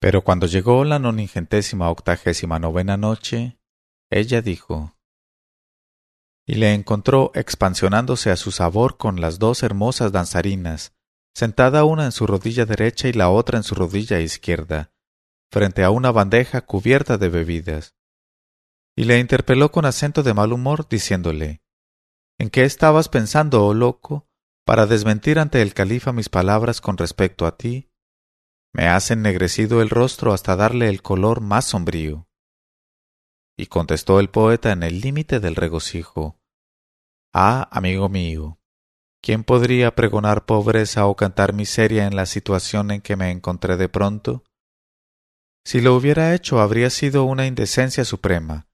Pero cuando llegó la noningentésima octagésima novena noche, ella dijo y le encontró expansionándose a su sabor con las dos hermosas danzarinas, sentada una en su rodilla derecha y la otra en su rodilla izquierda, frente a una bandeja cubierta de bebidas. Y le interpeló con acento de mal humor, diciéndole ¿En qué estabas pensando, oh loco, para desmentir ante el califa mis palabras con respecto a ti? Me has ennegrecido el rostro hasta darle el color más sombrío. Y contestó el poeta en el límite del regocijo. Ah, amigo mío, ¿quién podría pregonar pobreza o cantar miseria en la situación en que me encontré de pronto? Si lo hubiera hecho habría sido una indecencia suprema,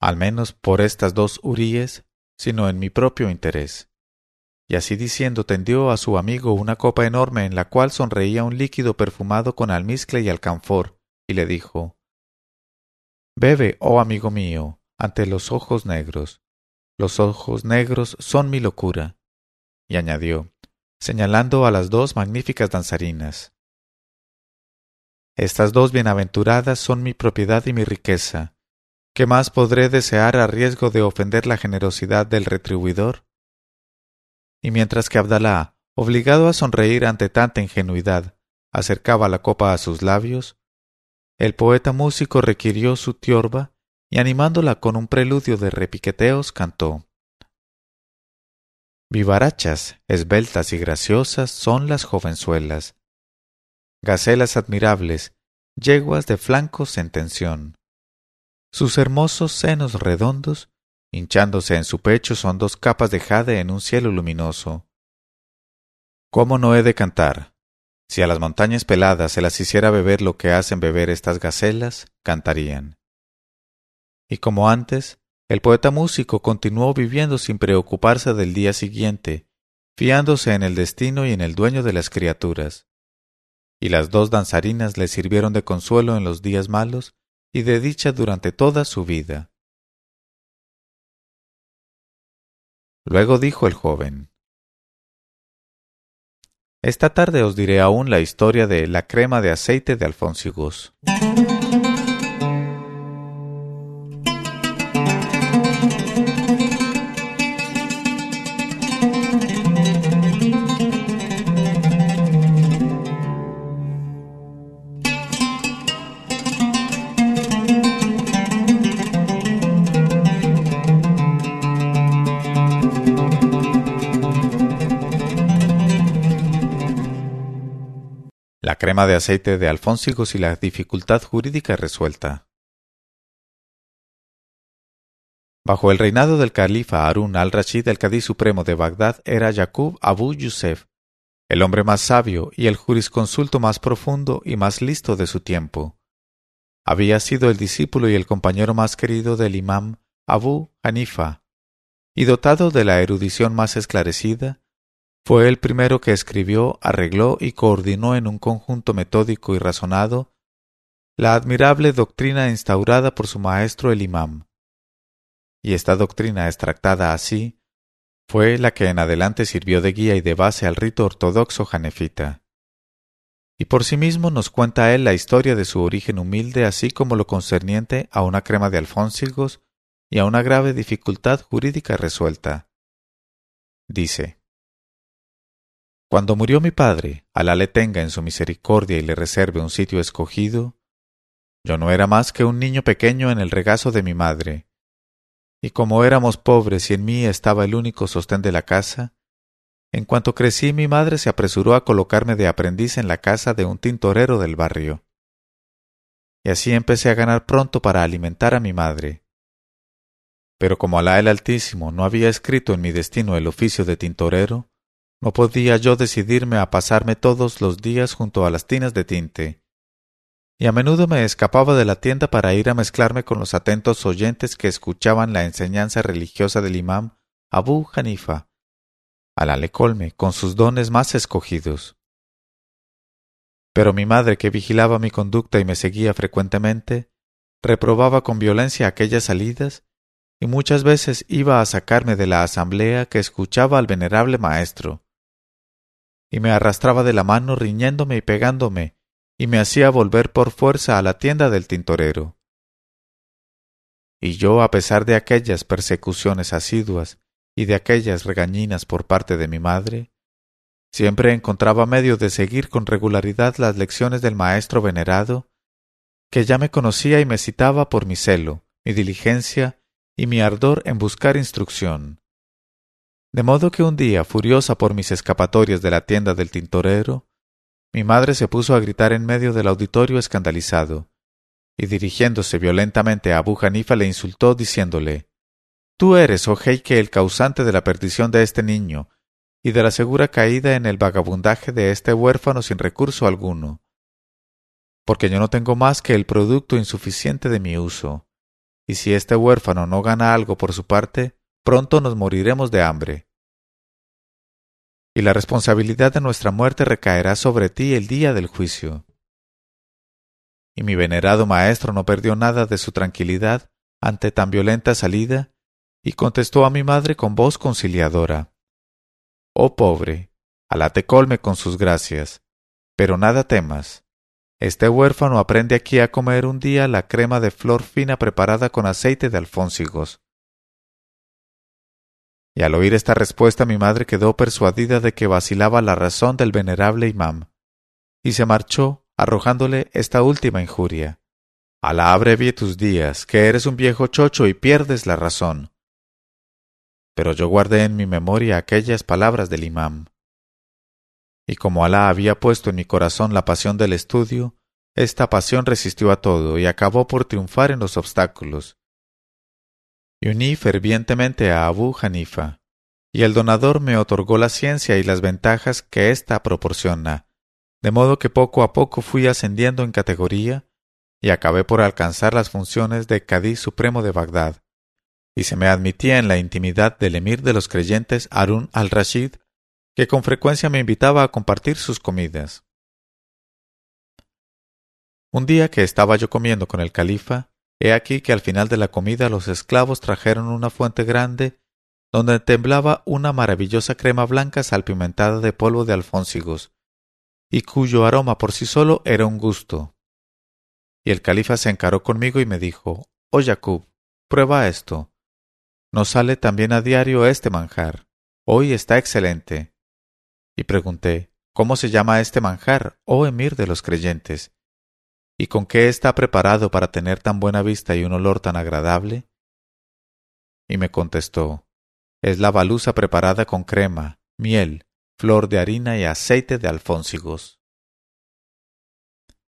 al menos por estas dos huríes, sino en mi propio interés. Y así diciendo tendió a su amigo una copa enorme en la cual sonreía un líquido perfumado con almizcle y alcanfor, y le dijo Bebe, oh amigo mío, ante los ojos negros. Los ojos negros son mi locura. Y añadió, señalando a las dos magníficas danzarinas. Estas dos bienaventuradas son mi propiedad y mi riqueza. ¿Qué más podré desear a riesgo de ofender la generosidad del retribuidor? Y mientras que Abdalá, obligado a sonreír ante tanta ingenuidad, acercaba la copa a sus labios, el poeta músico requirió su tiorba y animándola con un preludio de repiqueteos cantó Vivarachas, esbeltas y graciosas son las jovenzuelas, gacelas admirables, yeguas de flancos en tensión. Sus hermosos senos redondos, hinchándose en su pecho, son dos capas de jade en un cielo luminoso. ¿Cómo no he de cantar? Si a las montañas peladas se las hiciera beber lo que hacen beber estas gacelas, cantarían. Y como antes, el poeta músico continuó viviendo sin preocuparse del día siguiente, fiándose en el destino y en el dueño de las criaturas. Y las dos danzarinas le sirvieron de consuelo en los días malos y de dicha durante toda su vida. Luego dijo el joven esta tarde os diré aún la historia de la crema de aceite de Alfonsígus. De aceite de alfónsigos y la dificultad jurídica resuelta. Bajo el reinado del califa Harun al-Rashid, el cadí supremo de Bagdad era Yaqub Abu Yusef, el hombre más sabio y el jurisconsulto más profundo y más listo de su tiempo. Había sido el discípulo y el compañero más querido del imam Abu Hanifa, y dotado de la erudición más esclarecida, fue el primero que escribió, arregló y coordinó en un conjunto metódico y razonado la admirable doctrina instaurada por su maestro el imam. Y esta doctrina extractada así fue la que en adelante sirvió de guía y de base al rito ortodoxo janefita. Y por sí mismo nos cuenta él la historia de su origen humilde, así como lo concerniente a una crema de alfónsigos y a una grave dificultad jurídica resuelta. Dice cuando murió mi padre, Alá le tenga en su misericordia y le reserve un sitio escogido, yo no era más que un niño pequeño en el regazo de mi madre. Y como éramos pobres y en mí estaba el único sostén de la casa, en cuanto crecí mi madre se apresuró a colocarme de aprendiz en la casa de un tintorero del barrio. Y así empecé a ganar pronto para alimentar a mi madre. Pero como Alá el Altísimo no había escrito en mi destino el oficio de tintorero, no podía yo decidirme a pasarme todos los días junto a las tinas de tinte, y a menudo me escapaba de la tienda para ir a mezclarme con los atentos oyentes que escuchaban la enseñanza religiosa del imam Abu Hanifa, al alecolme con sus dones más escogidos. Pero mi madre, que vigilaba mi conducta y me seguía frecuentemente, reprobaba con violencia aquellas salidas y muchas veces iba a sacarme de la asamblea que escuchaba al venerable maestro, y me arrastraba de la mano riñéndome y pegándome, y me hacía volver por fuerza a la tienda del tintorero. Y yo, a pesar de aquellas persecuciones asiduas y de aquellas regañinas por parte de mi madre, siempre encontraba medio de seguir con regularidad las lecciones del maestro venerado, que ya me conocía y me citaba por mi celo, mi diligencia y mi ardor en buscar instrucción. De modo que un día, furiosa por mis escapatorias de la tienda del tintorero, mi madre se puso a gritar en medio del auditorio escandalizado, y dirigiéndose violentamente a Abu le insultó diciéndole Tú eres, oh que el causante de la perdición de este niño, y de la segura caída en el vagabundaje de este huérfano sin recurso alguno. Porque yo no tengo más que el producto insuficiente de mi uso, y si este huérfano no gana algo por su parte, pronto nos moriremos de hambre. Y la responsabilidad de nuestra muerte recaerá sobre ti el día del juicio. Y mi venerado maestro no perdió nada de su tranquilidad ante tan violenta salida, y contestó a mi madre con voz conciliadora. Oh pobre, Alá te colme con sus gracias, pero nada temas. Este huérfano aprende aquí a comer un día la crema de flor fina preparada con aceite de alfónsigos, y al oír esta respuesta mi madre quedó persuadida de que vacilaba la razón del venerable imam, y se marchó arrojándole esta última injuria. Alá abrevie tus días, que eres un viejo chocho y pierdes la razón. Pero yo guardé en mi memoria aquellas palabras del imam. Y como Alá había puesto en mi corazón la pasión del estudio, esta pasión resistió a todo y acabó por triunfar en los obstáculos, y uní fervientemente a Abu Hanifa, y el donador me otorgó la ciencia y las ventajas que ésta proporciona, de modo que poco a poco fui ascendiendo en categoría y acabé por alcanzar las funciones de Cadí Supremo de Bagdad, y se me admitía en la intimidad del emir de los creyentes Harun al-Rashid, que con frecuencia me invitaba a compartir sus comidas. Un día que estaba yo comiendo con el califa, He aquí que al final de la comida los esclavos trajeron una fuente grande donde temblaba una maravillosa crema blanca salpimentada de polvo de alfónsigos, y cuyo aroma por sí solo era un gusto. Y el califa se encaró conmigo y me dijo, Oh Jacob, prueba esto. ¿No sale también a diario este manjar? Hoy está excelente. Y pregunté, ¿Cómo se llama este manjar, oh emir de los creyentes? ¿Y con qué está preparado para tener tan buena vista y un olor tan agradable? Y me contestó, es la baluza preparada con crema, miel, flor de harina y aceite de alfónsigos.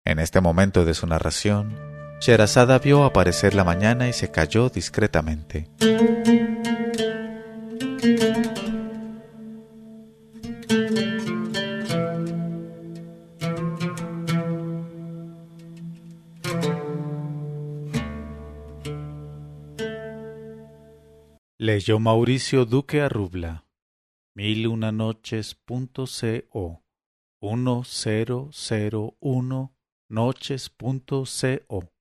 En este momento de su narración, Sherazada vio aparecer la mañana y se calló discretamente. Leyó Mauricio Duque Arrubla. Mil una noches.co 1001 noches.co